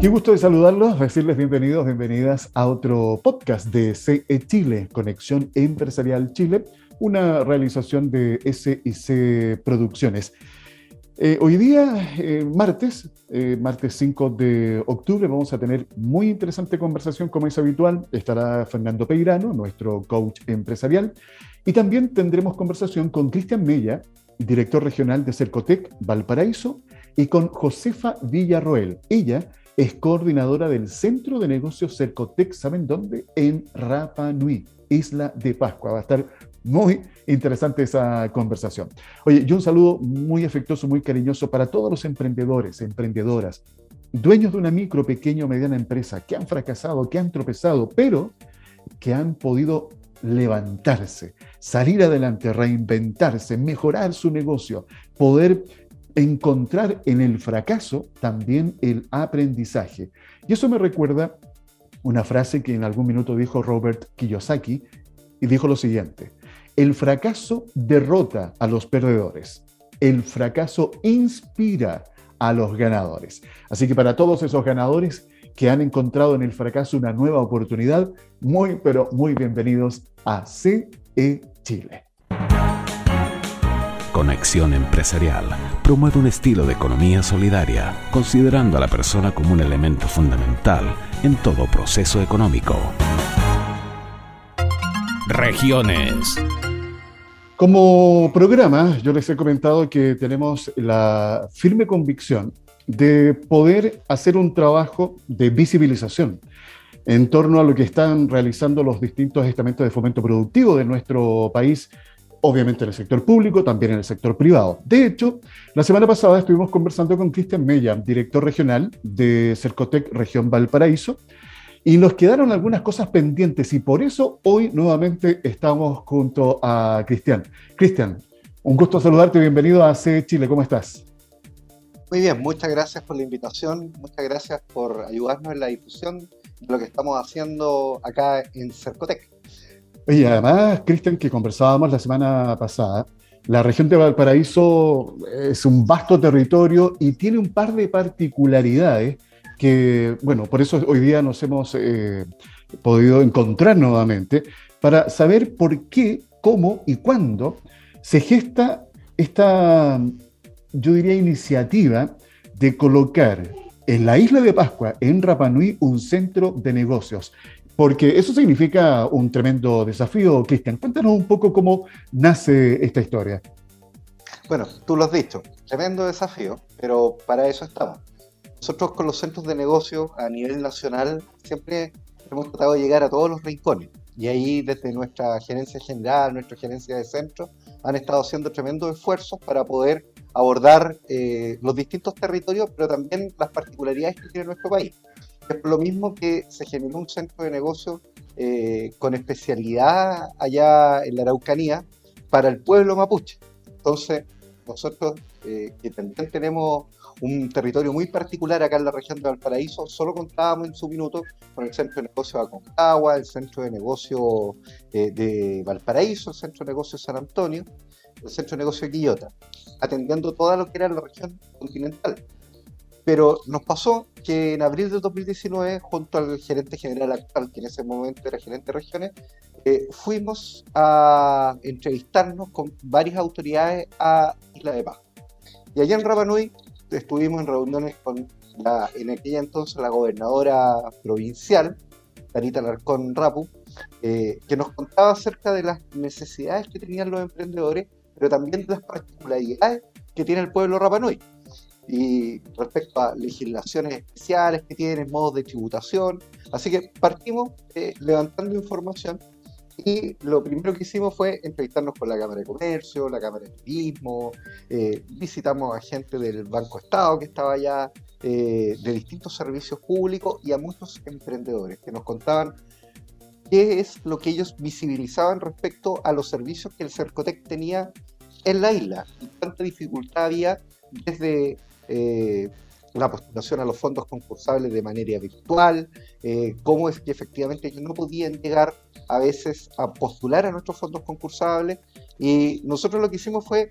Qué gusto de saludarlos, decirles bienvenidos, bienvenidas a otro podcast de CE Chile, Conexión Empresarial Chile, una realización de SIC Producciones. Eh, hoy día, eh, martes, eh, martes 5 de octubre, vamos a tener muy interesante conversación, como es habitual. Estará Fernando Peirano, nuestro coach empresarial, y también tendremos conversación con Cristian Mella, director regional de Cercotec Valparaíso, y con Josefa Villarroel. Ella es coordinadora del Centro de Negocios Cercotec, ¿saben dónde? En Rapa Nui, Isla de Pascua. Va a estar muy interesante esa conversación. Oye, yo un saludo muy afectuoso, muy cariñoso para todos los emprendedores, emprendedoras, dueños de una micro, pequeña o mediana empresa que han fracasado, que han tropezado, pero que han podido levantarse, salir adelante, reinventarse, mejorar su negocio, poder encontrar en el fracaso también el aprendizaje. Y eso me recuerda una frase que en algún minuto dijo Robert Kiyosaki y dijo lo siguiente, el fracaso derrota a los perdedores. El fracaso inspira a los ganadores. Así que para todos esos ganadores que han encontrado en el fracaso una nueva oportunidad, muy, pero muy bienvenidos a CE Chile. Conexión Empresarial promueve un estilo de economía solidaria, considerando a la persona como un elemento fundamental en todo proceso económico. Regiones. Como programa, yo les he comentado que tenemos la firme convicción de poder hacer un trabajo de visibilización en torno a lo que están realizando los distintos estamentos de fomento productivo de nuestro país, obviamente en el sector público, también en el sector privado. De hecho, la semana pasada estuvimos conversando con Cristian Mella, director regional de Cercotec Región Valparaíso, y nos quedaron algunas cosas pendientes y por eso hoy nuevamente estamos junto a Cristian. Cristian, un gusto saludarte, bienvenido a CE Chile, ¿cómo estás? Muy bien, muchas gracias por la invitación, muchas gracias por ayudarnos en la difusión de lo que estamos haciendo acá en Cercotec. Y además, Cristian, que conversábamos la semana pasada, la región de Valparaíso es un vasto territorio y tiene un par de particularidades que, bueno, por eso hoy día nos hemos eh, podido encontrar nuevamente para saber por qué, cómo y cuándo se gesta esta, yo diría, iniciativa de colocar en la isla de Pascua, en Rapanui, un centro de negocios. Porque eso significa un tremendo desafío, Cristian. Cuéntanos un poco cómo nace esta historia. Bueno, tú lo has dicho, tremendo desafío, pero para eso estamos. Nosotros con los centros de negocio a nivel nacional siempre hemos tratado de llegar a todos los rincones. Y ahí desde nuestra gerencia general, nuestra gerencia de centro, han estado haciendo tremendos esfuerzos para poder abordar eh, los distintos territorios, pero también las particularidades que tiene nuestro país. Es lo mismo que se generó un centro de negocio eh, con especialidad allá en la Araucanía para el pueblo mapuche. Entonces, nosotros eh, que también tenemos un territorio muy particular acá en la región de Valparaíso, solo contábamos en su minuto con el centro de negocio de Aconcagua, el centro de negocio eh, de Valparaíso, el centro de negocio de San Antonio, el centro de negocio de Quillota, atendiendo toda lo que era la región continental. Pero nos pasó que en abril de 2019, junto al gerente general actual, que en ese momento era gerente de regiones, eh, fuimos a entrevistarnos con varias autoridades a Isla de Paz. Y allá en Rapanui estuvimos en reuniones con la, en aquella entonces la gobernadora provincial, Tarita Larcón Rapu, eh, que nos contaba acerca de las necesidades que tenían los emprendedores, pero también de las particularidades que tiene el pueblo Rapanui. Y respecto a legislaciones especiales que tienen, modos de tributación. Así que partimos eh, levantando información y lo primero que hicimos fue entrevistarnos con la Cámara de Comercio, la Cámara de Turismo, eh, visitamos a gente del Banco Estado que estaba allá, eh, de distintos servicios públicos y a muchos emprendedores que nos contaban qué es lo que ellos visibilizaban respecto a los servicios que el Cercotec tenía en la isla cuánta dificultad había desde eh, la postulación a los fondos concursables de manera virtual, cómo es que efectivamente ellos no podían llegar a veces a postular a nuestros fondos concursables Y nosotros lo que hicimos fue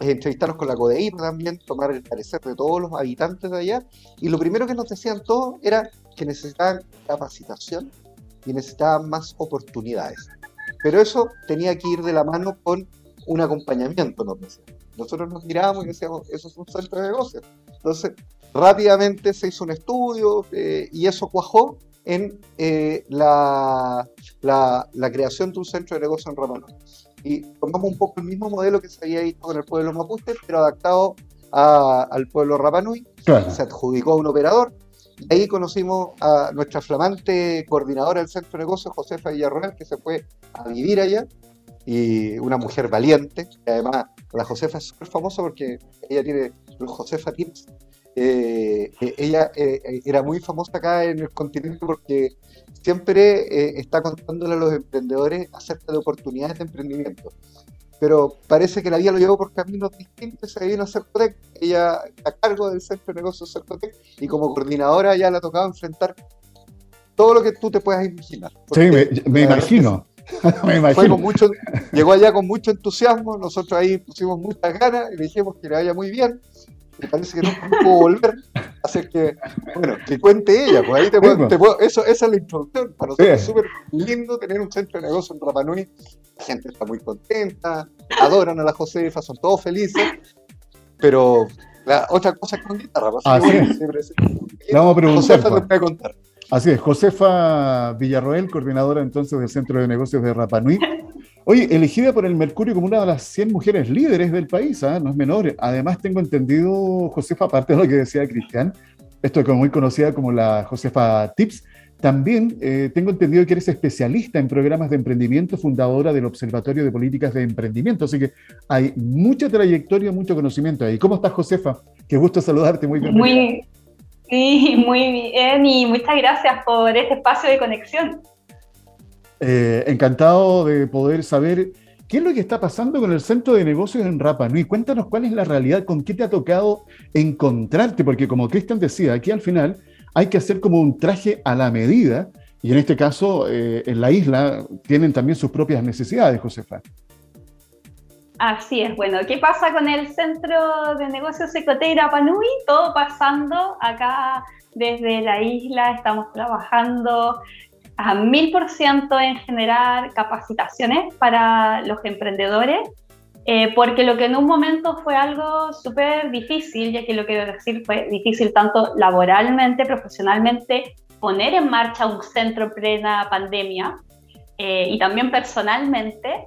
eh, entrevistarnos con la CODEI también, tomar el parecer de todos los habitantes de allá. Y lo primero que nos decían todos era que necesitaban capacitación y necesitaban más oportunidades. Pero eso tenía que ir de la mano con un acompañamiento, nos decían. Nosotros nos mirábamos y decíamos, eso es un centro de negocios. Entonces, rápidamente se hizo un estudio eh, y eso cuajó en eh, la, la, creación de un centro de negocio en Rapanui. Y tomamos un poco el mismo modelo que se había hecho con el pueblo mapuche, pero adaptado al pueblo Rapanui. Se adjudicó a un operador. Y ahí conocimos a nuestra flamante coordinadora del centro de negocios, Josefa Villarroel, que se fue a vivir allá. Y una mujer valiente. Además, la Josefa es súper famosa porque ella tiene Josefa Tips eh, eh, ella eh, era muy famosa acá en el continente porque siempre está contándole a los emprendedores acerca de oportunidades de emprendimiento. Pero parece que la vida lo llevó por caminos distintos, se vino a Cercotec, ella a cargo del centro de negocios Cercotec y como coordinadora ya le ha tocado enfrentar todo lo que tú te puedas imaginar. Sí, me, imagino. imagino. mucho, llegó allá con mucho entusiasmo, nosotros ahí pusimos muchas ganas y le dijimos que le vaya muy bien me parece que no puedo volver. Así que, bueno, que cuente ella, pues ahí te puedo, te puedo, eso, esa es la introducción. Para nosotros es súper lindo tener un centro de negocio en Rapanui. La gente está muy contenta, adoran a la Josefa, son todos felices, pero la otra cosa es con guitarra. Pues, Así es. vamos a preguntar. Josefa te puede contar. Así es, Josefa Villarroel, coordinadora entonces del Centro de Negocios de Rapanui. Oye, elegida por el Mercurio como una de las 100 mujeres líderes del país, ¿ah? no es menor. Además, tengo entendido, Josefa, aparte de lo que decía Cristian, esto es muy conocida como la Josefa Tips, también eh, tengo entendido que eres especialista en programas de emprendimiento, fundadora del Observatorio de Políticas de Emprendimiento, así que hay mucha trayectoria, mucho conocimiento ahí. ¿Cómo estás, Josefa? Qué gusto saludarte, muy bien. Muy, sí, muy bien y muchas gracias por este espacio de conexión. Eh, encantado de poder saber qué es lo que está pasando con el centro de negocios en Rapa Nui. Cuéntanos cuál es la realidad, con qué te ha tocado encontrarte, porque como Cristian decía, aquí al final hay que hacer como un traje a la medida, y en este caso eh, en la isla tienen también sus propias necesidades, Josefa. Así es, bueno, ¿qué pasa con el centro de negocios Ecote Rapa Nui? Todo pasando acá desde la isla, estamos trabajando a mil por ciento en generar capacitaciones para los emprendedores, eh, porque lo que en un momento fue algo súper difícil, ya que lo quiero decir fue difícil tanto laboralmente, profesionalmente, poner en marcha un centro plena pandemia eh, y también personalmente,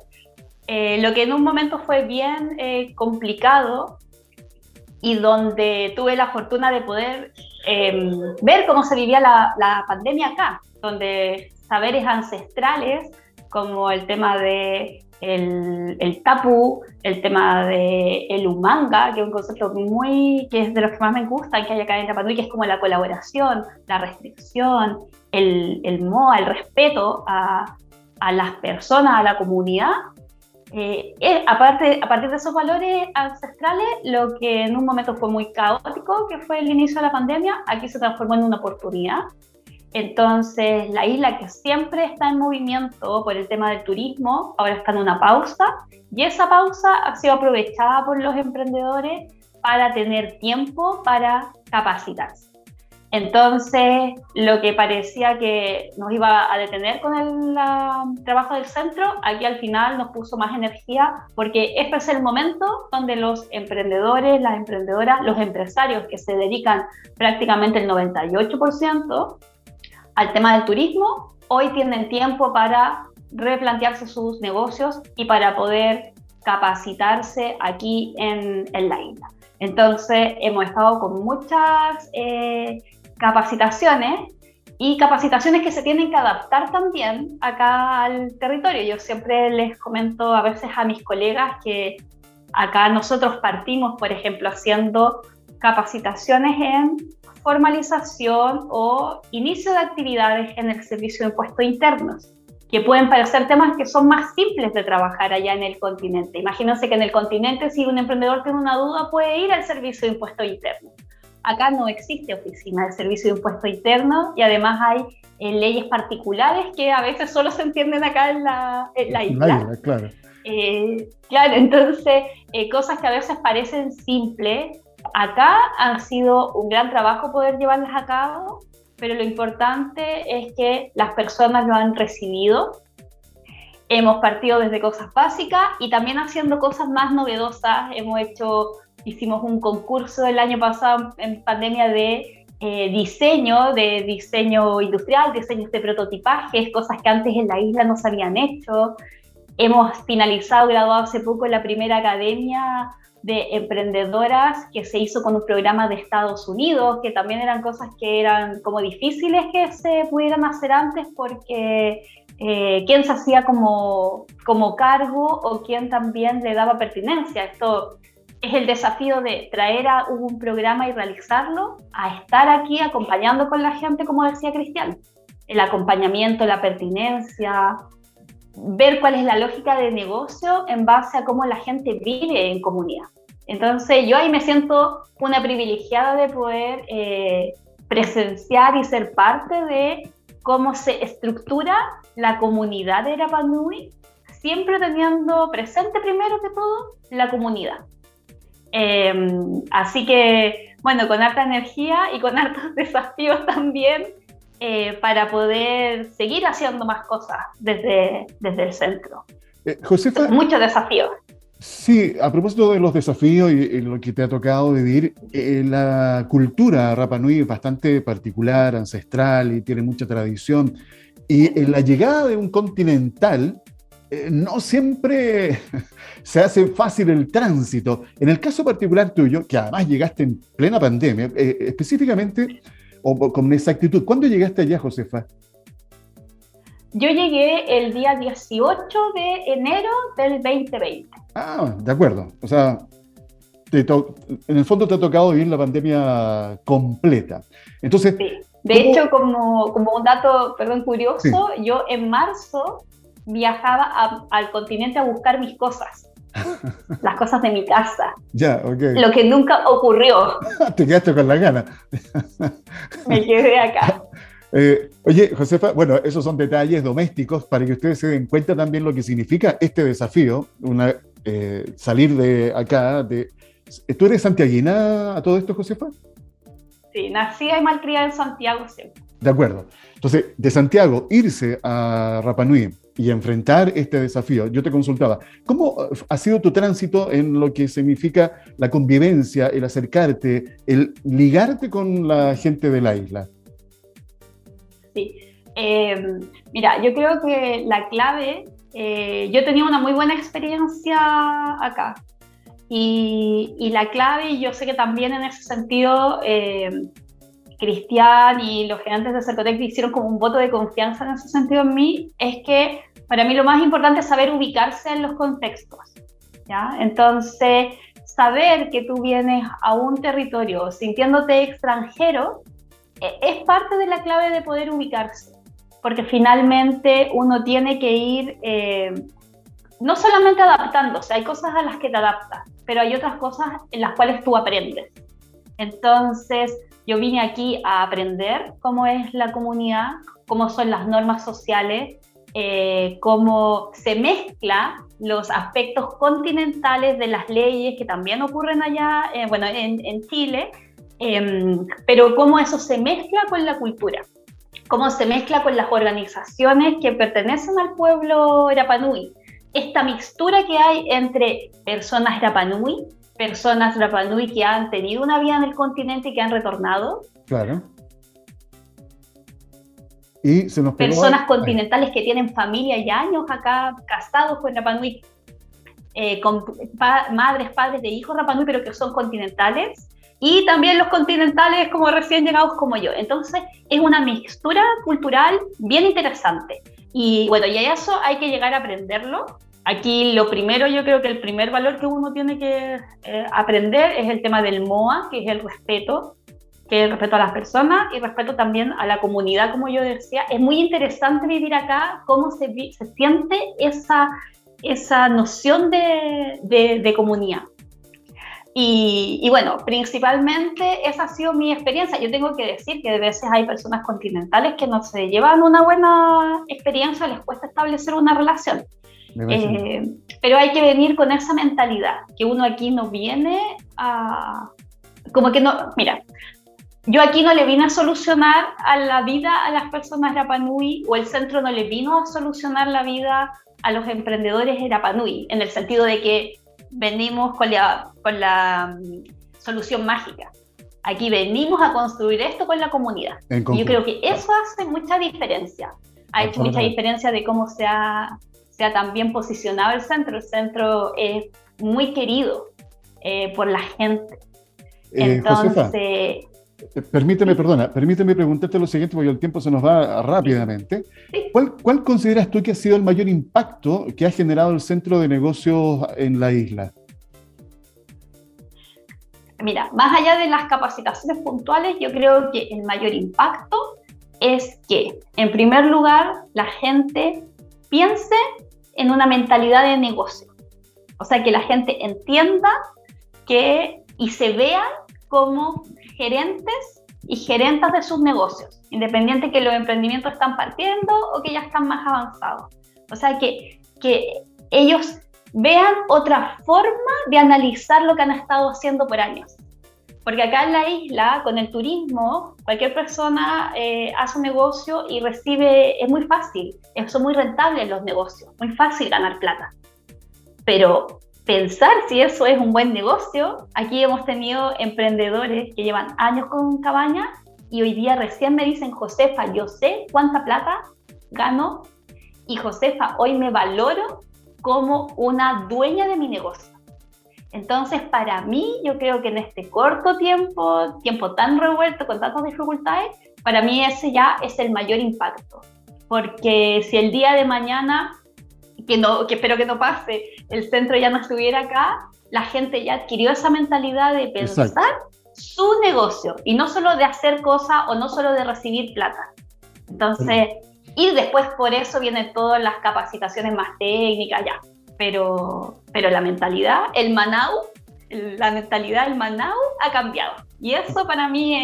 eh, lo que en un momento fue bien complicado y donde tuve la fortuna de poder em, ver cómo se vivía la, pandemia acá donde saberes ancestrales, como el tema de el, tapu, el tema de el umanga, que es un concepto muy, que es de los que más me gusta que hay acá en Tapanui, que es como la colaboración, la restricción, el, el MOA, el respeto a, a, las personas, a la comunidad. Eh, aparte, a partir de esos valores ancestrales, lo que en un momento fue muy caótico, que fue el inicio de la pandemia, aquí se transformó en una oportunidad entonces, la isla que siempre está en movimiento por el tema del turismo, ahora está en una pausa y esa pausa ha sido aprovechada por los emprendedores para tener tiempo para capacitarse. Entonces, lo que parecía que nos iba a detener con el trabajo del centro, aquí al final nos puso más energía porque este es el momento donde los emprendedores, las emprendedoras, los empresarios que se dedican prácticamente el 98%, al tema del turismo, hoy tienen tiempo para replantearse sus negocios y para poder capacitarse aquí en, la isla. Entonces, hemos estado con muchas eh, capacitaciones y capacitaciones que se tienen que adaptar también acá al territorio. Yo siempre les comento a veces a mis colegas que acá nosotros partimos, por ejemplo, haciendo capacitaciones en formalización o inicio de actividades en el servicio de impuestos internos, que pueden parecer temas que son más simples de trabajar allá en el continente. Imagínense que en el continente si un emprendedor tiene una duda puede ir al servicio de impuestos internos. Acá no existe oficina de servicio de impuestos internos y además hay eh, leyes particulares que a veces solo se entienden acá en la, isla. claro. Eh, claro, entonces, eh, cosas que a veces parecen simples, acá han sido un gran trabajo poder llevarlas a cabo, pero lo importante es que las personas lo han recibido. Hemos partido desde cosas básicas y también haciendo cosas más novedosas. Hemos hecho, hicimos un concurso el año pasado en pandemia de eh, diseño, de diseño industrial, diseños de prototipajes, cosas que antes en la isla no se habían hecho. Hemos finalizado, graduado hace poco la primera academia de emprendedoras que se hizo con un programa de Estados Unidos, que también eran cosas que eran como difíciles que se pudieran hacer antes porque eh, quién se hacía como, como cargo o quién también le daba pertinencia. Esto es el desafío de traer a un programa y realizarlo, a estar aquí acompañando con la gente, como decía Cristian. El acompañamiento, la pertinencia, ver cuál es la lógica de negocio en base a cómo la gente vive en comunidad. Entonces yo ahí me siento una privilegiada de poder eh, presenciar y ser parte de cómo se estructura la comunidad de Rapanui, siempre teniendo presente primero que todo la comunidad. Em, así que, bueno, con harta energía y con hartos desafíos también, eh, para poder seguir haciendo más cosas desde, desde el centro. Eh, Josefa. Muchos desafíos. Sí, a propósito de los desafíos y, lo que te ha tocado vivir, eh, la cultura Rapa Nui es bastante particular, ancestral y tiene mucha tradición. Y en la llegada de un continental, no siempre se hace fácil el tránsito. En el caso particular tuyo, que además llegaste en plena pandemia, específicamente o con exactitud. ¿Cuándo llegaste allá, Josefa? Yo llegué el día 18 de enero del 2020. Ah, de acuerdo. O sea, en el fondo te ha tocado vivir la pandemia completa. Entonces, sí. De hecho, como, como, un dato, perdón, curioso, yo en marzo viajaba al continente a buscar mis cosas. las cosas de mi casa. Ya, ok. Lo que nunca ocurrió. Te quedaste con la gana. Me quedé acá. Eh, oye, Josefa, bueno, esos son detalles domésticos para que ustedes se den cuenta también lo que significa este desafío, una, eh, salir de acá. De, ¿Tú eres santiaguina a todo esto, Josefa? Sí, nací y malcriada en Santiago siempre. De acuerdo. Entonces, de Santiago, irse a Rapanui, y enfrentar este desafío. Yo te consultaba, ¿cómo ha sido tu tránsito en lo que significa la convivencia, el acercarte, el ligarte con la gente de la isla? Sí, eh, mira, yo creo que la clave, eh, yo tenía una muy buena experiencia acá. Y, la clave, yo sé que también en ese sentido, eh, Cristian y los gerentes de Cercotec hicieron como un voto de confianza en ese sentido en mí, es que para mí lo más importante es saber ubicarse en los contextos. ¿ya? Entonces, saber que tú vienes a un territorio sintiéndote extranjero e, es parte de la clave de poder ubicarse, porque finalmente uno tiene que ir eh, no solamente adaptándose, hay cosas a las que te adaptas, pero hay otras cosas en las cuales tú aprendes. Entonces, yo vine aquí a aprender cómo es la comunidad, cómo son las normas sociales, eh, cómo se mezcla los aspectos continentales de las leyes que también ocurren allá, eh, bueno, en, Chile, em, pero cómo eso se mezcla con la cultura, cómo se mezcla con las organizaciones que pertenecen al pueblo Rapanui. Esta mixtura que hay entre personas Rapanui, personas Rapanui que han tenido una vida en el continente y que han retornado. Claro. Y se nos Personas continentales que tienen familia y años acá, casados con Rapanui, eh, con madres, padres de hijos Rapanui, pero que son continentales. Y también los continentales como recién llegados como yo. Entonces es una mixtura cultural bien interesante. Y bueno, y a eso hay que llegar a aprenderlo Aquí lo primero, yo creo que el primer valor que uno tiene que eh, aprender es el tema del MOA, que es el respeto, que es el respeto a las personas y respeto también a la comunidad, como yo decía. Es muy interesante vivir acá, cómo se, siente esa, esa noción de, de, comunidad. Y, y, bueno, principalmente esa ha sido mi experiencia. Yo tengo que decir que a veces hay personas continentales que no se llevan una buena experiencia, les cuesta establecer una relación. Eh, pero hay que venir con esa mentalidad, que uno aquí no viene a... Como que no, mira, yo aquí no le vine a solucionar a la vida a las personas Rapanui o el centro no le vino a solucionar la vida a los emprendedores de Rapanui, en el sentido de que venimos con la, con la mm, solución mágica. Aquí venimos a construir esto con la comunidad. Y yo creo que eso hace mucha diferencia. Ha hecho mucha diferencia de cómo se ha, se ha también posicionado el centro. El centro es muy querido eh, por la gente. Eh, Entonces, eh, Permíteme, perdona, permíteme preguntarte lo siguiente, porque el tiempo se nos va rápidamente. ¿Cuál, ¿Cuál, consideras tú que ha sido el mayor impacto que ha generado el centro de negocios en la isla? Mira, más allá de las capacitaciones puntuales, yo creo que el mayor impacto es que, en primer lugar, la gente piense en una mentalidad de negocio. O sea, que la gente entienda que y se vean como gerentes y gerentas de sus negocios, independiente que los emprendimientos están partiendo o que ya están más avanzados. O sea, que, que ellos vean otra forma de analizar lo que han estado haciendo por años. Porque acá en la isla, con el turismo, cualquier persona eh, hace un negocio y recibe, es muy fácil, son muy rentables los negocios, muy fácil ganar plata. Pero pensar si eso es un buen negocio, aquí hemos tenido emprendedores que llevan años con cabaña y hoy día recién me dicen, Josefa, yo sé cuánta plata gano y Josefa, hoy me valoro como una dueña de mi negocio. Entonces, para mí, yo creo que en este corto tiempo, tiempo tan revuelto, con tantas dificultades, para mí ese ya es el mayor impacto. Porque si el día de mañana, que, no, que espero que no pase, el centro ya no estuviera acá, la gente ya adquirió esa mentalidad de pensar su negocio y no solo de hacer cosas o no solo de recibir plata. Entonces, y después por eso vienen todas las capacitaciones más técnicas, ya. Pero, pero la mentalidad, el Manau, la mentalidad del Manau ha cambiado. Y eso para mí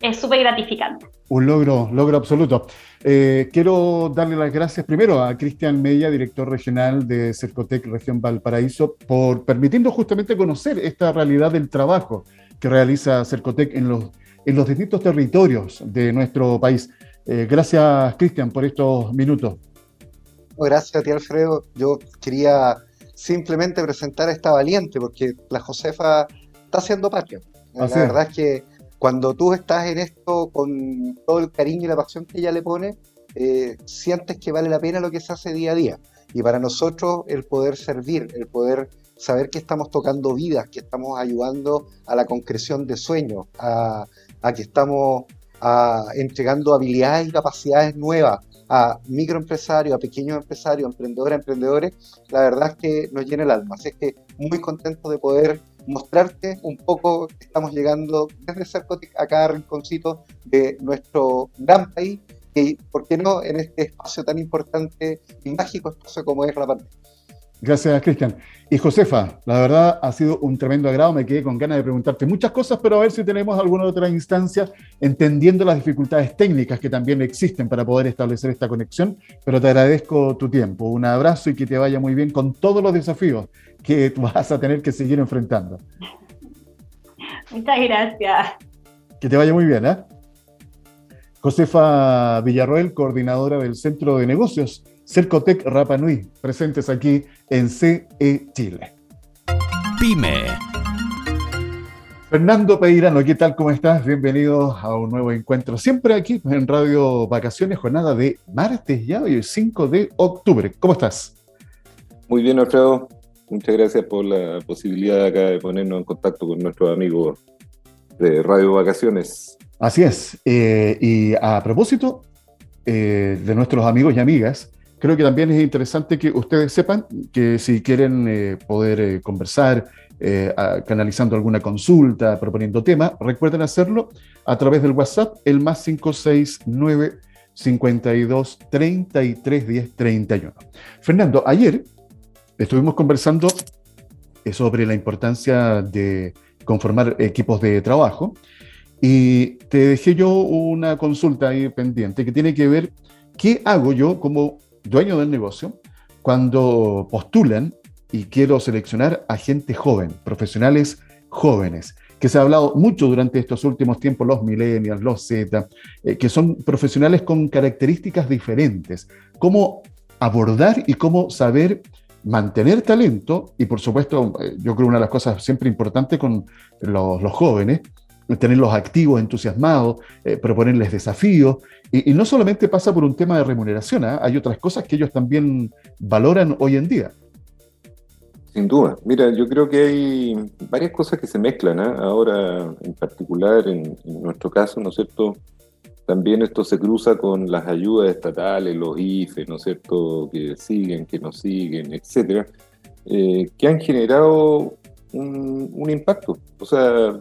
es súper gratificante. Un logro, logro absoluto. Eh, quiero darle las gracias primero a Cristian Mella, director regional de Cercotec Región Valparaíso, por permitirnos justamente conocer esta realidad del trabajo que realiza Cercotec en los, en distintos territorios de nuestro país. Eh, gracias, Cristian, por estos minutos. Gracias a ti, Alfredo. Yo quería simplemente presentar a esta valiente, porque la Josefa está haciendo patria. la verdad es que cuando tú estás en esto con todo el cariño y la pasión que ella le pone, eh, sientes que vale la pena lo que se hace día a día. Y para nosotros el poder servir, el poder saber que estamos tocando vidas, que estamos ayudando a la concreción de sueños, a, a que estamos entregando habilidades y capacidades nuevas a microempresarios, a pequeños empresarios, emprendedores, emprendedores, la verdad es que nos llena el alma. Así es que muy contento de poder mostrarte un poco que estamos llegando desde Cercotic a cada rinconcito de nuestro gran país y, ¿por qué no?, en este espacio tan importante y mágico espacio como es la pandemia. Gracias, Cristian. Y Josefa, la verdad ha sido un tremendo agrado. Me quedé con ganas de preguntarte muchas cosas, pero a ver si tenemos alguna otra instancia entendiendo las dificultades técnicas que también existen para poder establecer esta conexión. Pero te agradezco tu tiempo. Un abrazo y que te vaya muy bien con todos los desafíos que vas a tener que seguir enfrentando. Muchas gracias. Que te vaya muy bien, ¿eh? Josefa Villarroel, coordinadora del Centro de Negocios Cercotec Rapa Nui, presentes aquí en CE Chile. Pyme. Fernando Peirano, ¿qué tal? ¿Cómo estás? Bienvenido a un nuevo encuentro. Siempre aquí en Radio Vacaciones, jornada de martes ya, hoy el 5 de octubre. ¿Cómo estás? Muy bien, Alfredo. Muchas gracias por la posibilidad acá de ponernos en contacto con nuestros amigos de Radio Vacaciones. Así es. Eh, y a propósito eh, de nuestros amigos y amigas, creo que también es interesante que ustedes sepan que si quieren eh, poder eh, conversar, eh, canalizando alguna consulta, proponiendo temas, recuerden hacerlo a través del WhatsApp, el más 569 52 33 10 31. Fernando, ayer estuvimos conversando sobre la importancia de conformar equipos de trabajo y te dejé yo una consulta ahí pendiente que tiene que ver qué hago yo como dueño del negocio cuando postulan y quiero seleccionar a gente joven, profesionales jóvenes, que se ha hablado mucho durante estos últimos tiempos, los millennials, los Z, eh, que son profesionales con características diferentes. ¿Cómo abordar y cómo saber mantener talento? Y por supuesto, eh, yo creo una de las cosas siempre importantes con los, jóvenes, tenerlos activos, entusiasmados, eh, proponerles desafíos. Y, no solamente pasa por un tema de remuneración, ¿ah? hay otras cosas que ellos también valoran hoy en día. Sin duda. Mira, yo creo que hay varias cosas que se mezclan. ¿eh? Ahora, en particular, en, nuestro caso, ¿no es cierto? También esto se cruza con las ayudas estatales, los IFE, ¿no es cierto? Que siguen, que no siguen, etcétera, eh, que han generado un, impacto. O sea,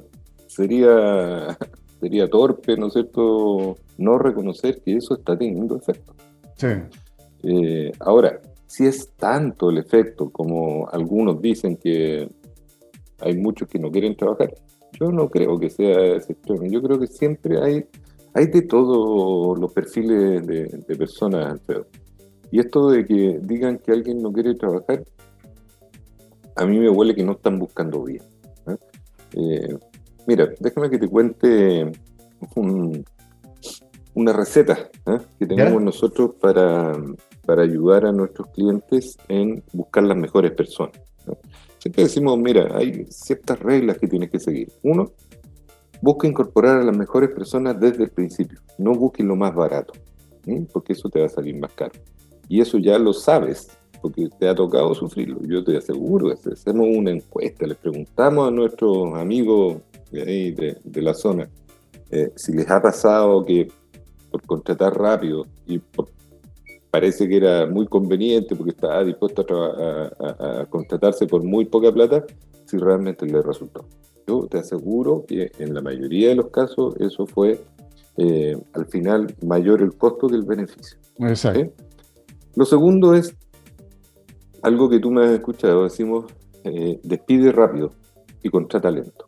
sería, sería torpe, ¿no es cierto?, no reconocer que eso está teniendo efecto. Sí. Eh, ahora, si es tanto el efecto como algunos dicen que hay muchos que no quieren trabajar, yo no creo que sea ese extremo. Yo creo que siempre hay, hay de todos los perfiles de, personas, Alfredo. Y esto de que digan que alguien no quiere trabajar, a mí me huele que no están buscando bien. ¿eh? Eh, mira, déjame que te cuente una receta ¿eh? que tenemos nosotros para, para ayudar a nuestros clientes en buscar las mejores personas. Siempre decimos, mira, hay ciertas reglas que tienes que seguir. Uno, busca incorporar a las mejores personas desde el principio. No busques lo más barato, porque eso te va a salir más caro. Y eso ya lo sabes, porque te ha tocado sufrirlo. Yo te aseguro, hacemos una encuesta, le preguntamos a nuestros amigos de, de, la zona eh, si les ha pasado que por contratar rápido y por parece que era muy conveniente porque estaba dispuesto a, contratarse por muy poca plata, si realmente le resultó. Yo te aseguro que en la mayoría de los casos eso fue eh, al final mayor el costo que el beneficio. Exacto. Lo segundo es algo que tú me has escuchado, decimos eh, despide rápido y contrata lento.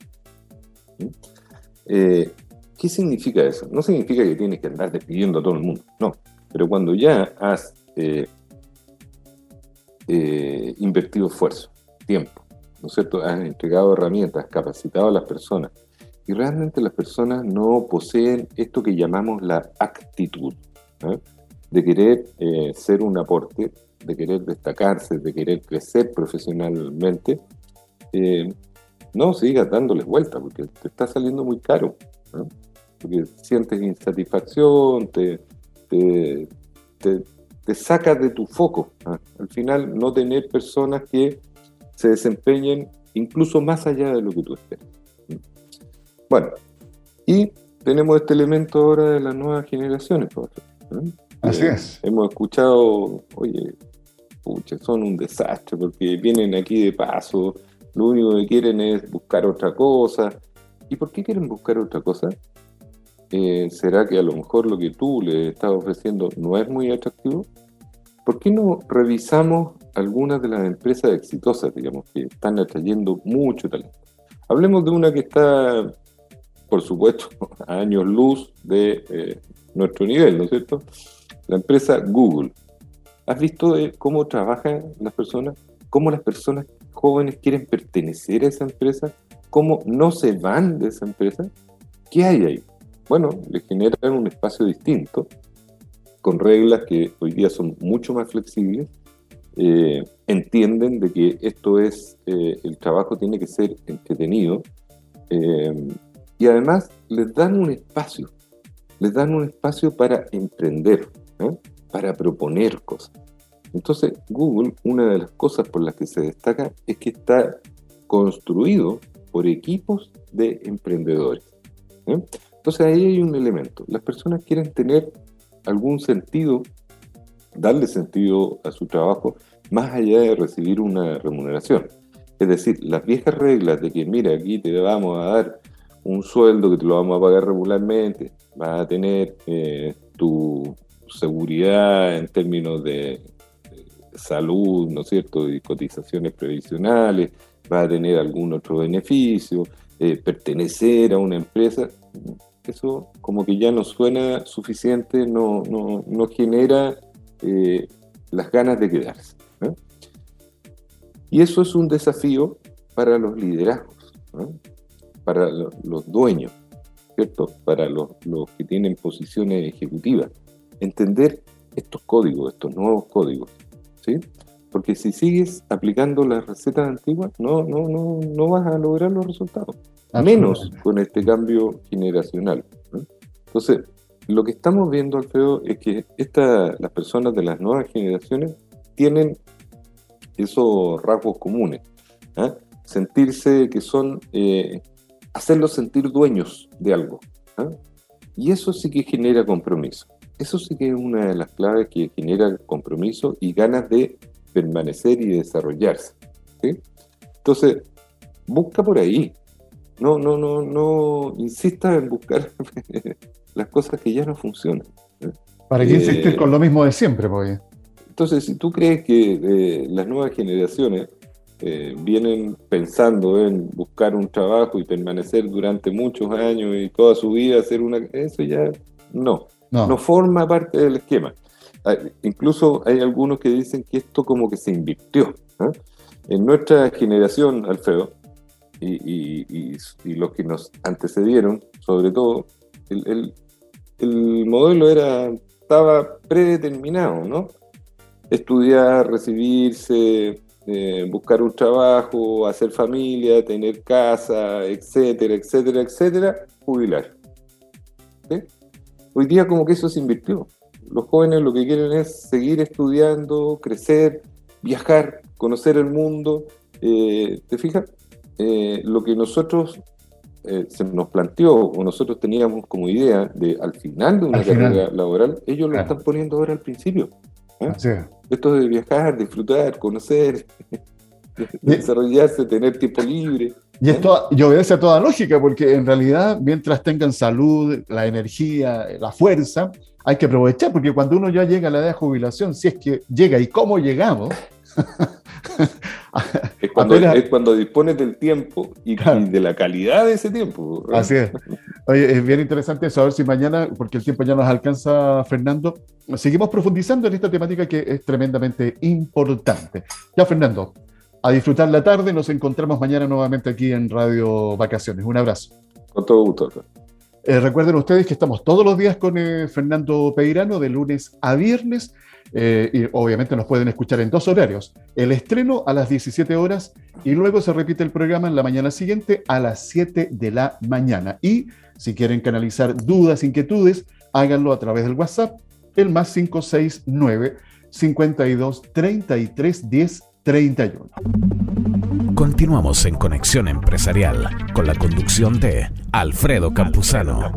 Eh, ¿Qué significa eso? No significa que tienes que andar despidiendo a todo el mundo, no pero cuando ya has eh, eh, invertido esfuerzo, tiempo, ¿no es cierto? Has entregado herramientas, has capacitado a las personas y realmente las personas no poseen esto que llamamos la actitud, de querer eh, ser un aporte, de querer destacarse, de querer crecer profesionalmente, no sigas dándoles vuelta porque te está saliendo muy caro, porque sientes insatisfacción, te, te, te, saca de tu foco. Al final, no tener personas que se desempeñen incluso más allá de lo que tú esperas. Bueno, y tenemos este elemento ahora de las nuevas generaciones. Así es. Hemos escuchado, oye, pucha, son un desastre porque vienen aquí de paso, lo único que quieren es buscar otra cosa. ¿Y por qué quieren buscar otra cosa? Eh, ¿será que a lo mejor lo que tú le estás ofreciendo no es muy atractivo? ¿Por qué no revisamos algunas de las empresas exitosas, digamos, que están atrayendo mucho talento? Hablemos de una que está, por supuesto, a años luz de eh, nuestro nivel, ¿no es cierto? La empresa Google. ¿Has visto cómo trabajan las personas? ¿Cómo las personas jóvenes quieren pertenecer a esa empresa? ¿Cómo no se van de esa empresa? ¿Qué hay ahí? bueno, le generan un espacio distinto, con reglas que hoy día son mucho más flexibles, eh, entienden de que esto es, eh, el trabajo tiene que ser entretenido, eh, y además les dan un espacio, les dan un espacio para emprender, para proponer cosas. Entonces, Google, una de las cosas por las que se destaca es que está construido por equipos de emprendedores. Entonces ahí hay un elemento. Las personas quieren tener algún sentido, darle sentido a su trabajo, más allá de recibir una remuneración. Es decir, las viejas reglas de que, mira, aquí te vamos a dar un sueldo que te lo vamos a pagar regularmente, vas a tener eh, tu seguridad en términos de salud, ¿no es cierto?, y cotizaciones previsionales, vas a tener algún otro beneficio, eh, pertenecer a una empresa, eso como que ya no suena suficiente, no, no, no genera eh, las ganas de quedarse. ¿eh? Y eso es un desafío para los liderazgos, para los dueños, ¿cierto? Para los, que tienen posiciones ejecutivas. Entender estos códigos, estos nuevos códigos, ¿sí? Porque si sigues aplicando las recetas antiguas, no, no, no, no vas a lograr los resultados. Menos con este cambio generacional. Entonces, lo que estamos viendo, Alfredo, es que esta, las personas de las nuevas generaciones tienen esos rasgos comunes. ¿ah? Sentirse que son, eh, hacerlos sentir dueños de algo. ¿ah? Y eso sí que genera compromiso. Eso sí que es una de las claves que genera compromiso y ganas de permanecer y desarrollarse. Entonces, busca por ahí. No, no, no, no insista en buscar las cosas que ya no funcionan. ¿eh? ¿Para qué insistir eh, con lo mismo de siempre, pues? Entonces, si tú crees que eh, las nuevas generaciones vienen pensando en buscar un trabajo y permanecer durante muchos años y toda su vida hacer una... Eso ya no, no, forma parte del esquema. Incluso hay algunos que dicen que esto como que se invirtió. En nuestra generación, Alfredo, y, los que nos antecedieron, sobre todo, el, el modelo era, estaba predeterminado, ¿no? Estudiar, recibirse, eh, buscar un trabajo, hacer familia, tener casa, etcétera, etcétera, etcétera, jubilar. Hoy día como que eso se invirtió. Los jóvenes lo que quieren es seguir estudiando, crecer, viajar, conocer el mundo. Eh, ¿Te fijas? Eh, lo que nosotros eh, se nos planteó o nosotros teníamos como idea de al final de una carrera laboral, ellos lo están poniendo ahora al principio. Esto de viajar, disfrutar, conocer, desarrollarse, tener tiempo libre. Y esto y obedece a toda lógica, porque en realidad, mientras tengan salud, la energía, la fuerza, hay que aprovechar, porque cuando uno ya llega a la edad de jubilación, si es que llega y cómo llegamos, es, cuando, es cuando dispones del tiempo y, de la calidad de ese tiempo. Así es. Oye, es bien interesante saber si mañana, porque el tiempo ya nos alcanza, Fernando, seguimos profundizando en esta temática que es tremendamente importante. Ya, Fernando, a disfrutar la tarde, nos encontramos mañana nuevamente aquí en Radio Vacaciones. Un abrazo. Con todo gusto. Eh, recuerden ustedes que estamos todos los días con eh, Fernando Peirano, de lunes a viernes. Eh, y obviamente nos pueden escuchar en dos horarios. El estreno a las 17 horas y luego se repite el programa en la mañana siguiente a las 7 de la mañana. Y si quieren canalizar dudas, inquietudes, háganlo a través del WhatsApp, el más 569 52 33 10 31. Continuamos en Conexión Empresarial con la conducción de Alfredo Campuzano.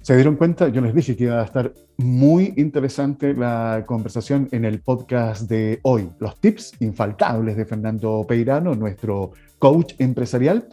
¿Se dieron cuenta? Yo les dije que iba a estar muy interesante la conversación en el podcast de hoy. Los tips infaltables de Fernando Peirano, nuestro coach empresarial.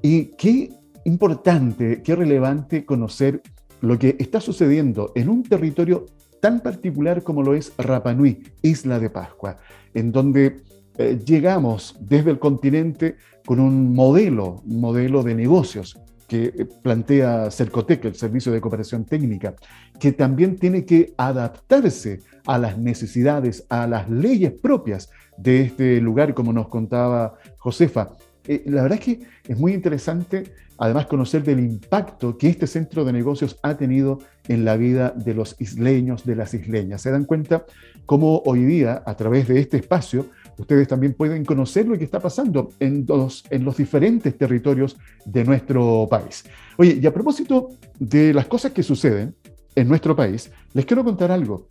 Y qué importante, qué relevante conocer lo que está sucediendo en un territorio tan particular como lo es Rapanui, Isla de Pascua, en donde eh, llegamos desde el continente con un modelo, un modelo de negocios que eh, plantea Cercotec, el Servicio de Cooperación Técnica, que también tiene que adaptarse a las necesidades, a las leyes propias de este lugar, como nos contaba Josefa. Eh, la verdad es que es muy interesante, además, conocer del impacto que este centro de negocios ha tenido en la vida de los isleños, de las isleñas. Se dan cuenta cómo hoy día, a través de este espacio, ustedes también pueden conocer lo que está pasando en los, en los diferentes territorios de nuestro país. Oye, y a propósito de las cosas que suceden en nuestro país, les quiero contar algo.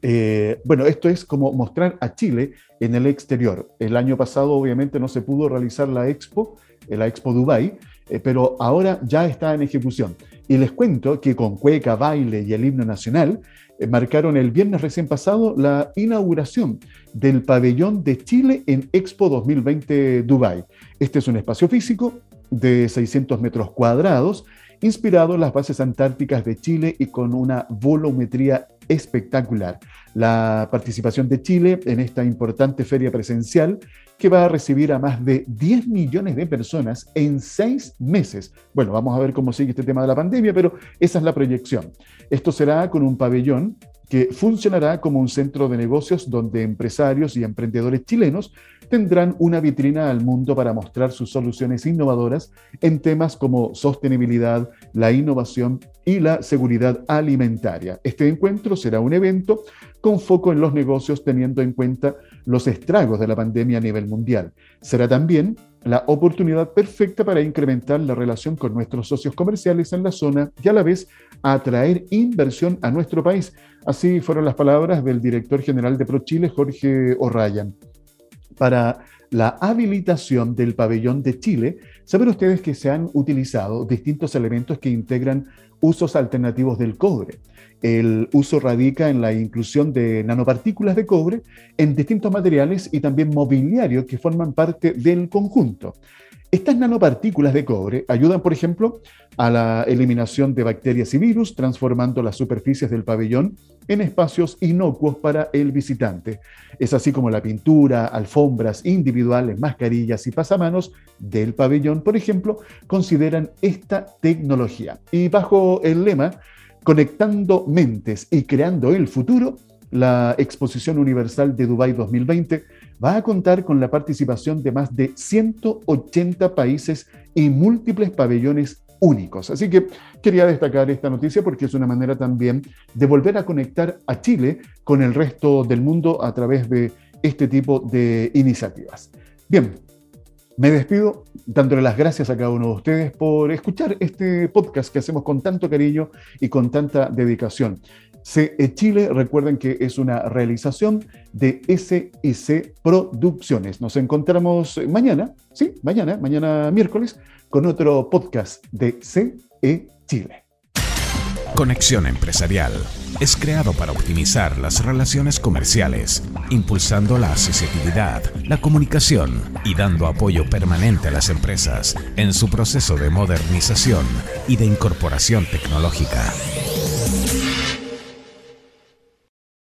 Eh, bueno, esto es como mostrar a Chile en el exterior. El año pasado obviamente no se pudo realizar la expo, la expo Dubai, eh, pero ahora ya está en ejecución. Y les cuento que con cueca, baile y el himno nacional, eh, marcaron el viernes recién pasado la inauguración del pabellón de Chile en Expo 2020 Dubai. Este es un espacio físico de 600 metros cuadrados, inspirado en las bases antárticas de Chile y con una volumetría espectacular. La participación de Chile en esta importante feria presencial que va a recibir a más de 10 millones de personas en seis meses. Bueno, vamos a ver cómo sigue este tema de la pandemia, pero esa es la proyección. Esto será con un pabellón que funcionará como un centro de negocios donde empresarios y emprendedores chilenos tendrán una vitrina al mundo para mostrar sus soluciones innovadoras en temas como sostenibilidad, la innovación y la seguridad alimentaria. Este encuentro será un evento con foco en los negocios teniendo en cuenta los estragos de la pandemia a nivel mundial. Será también la oportunidad perfecta para incrementar la relación con nuestros socios comerciales en la zona y a la vez atraer inversión a nuestro país. Así fueron las palabras del director general de ProChile, Jorge O'Ryan. Para la habilitación del pabellón de Chile, saben ustedes que se han utilizado distintos elementos que integran usos alternativos del cobre. El uso radica en la inclusión de nanopartículas de cobre en distintos materiales y también mobiliario que forman parte del conjunto. Estas nanopartículas de cobre ayudan, por ejemplo, a la eliminación de bacterias y virus, transformando las superficies del pabellón en espacios inocuos para el visitante. Es así como la pintura, alfombras individuales, mascarillas y pasamanos del pabellón, por ejemplo, consideran esta tecnología. Y bajo el lema Conectando mentes y creando el futuro, la Exposición Universal de Dubái 2020 va a contar con la participación de más de 180 países y múltiples pabellones únicos. Así que quería destacar esta noticia porque es una manera también de volver a conectar a Chile con el resto del mundo a través de este tipo de iniciativas. Bien, me despido dándole las gracias a cada uno de ustedes por escuchar este podcast que hacemos con tanto cariño y con tanta dedicación. CE Chile, recuerden que es una realización de SIC Producciones. Nos encontramos mañana, sí, mañana, mañana miércoles, con otro podcast de CE Chile. Conexión Empresarial es creado para optimizar las relaciones comerciales, impulsando la accesibilidad, la comunicación y dando apoyo permanente a las empresas en su proceso de modernización y de incorporación tecnológica.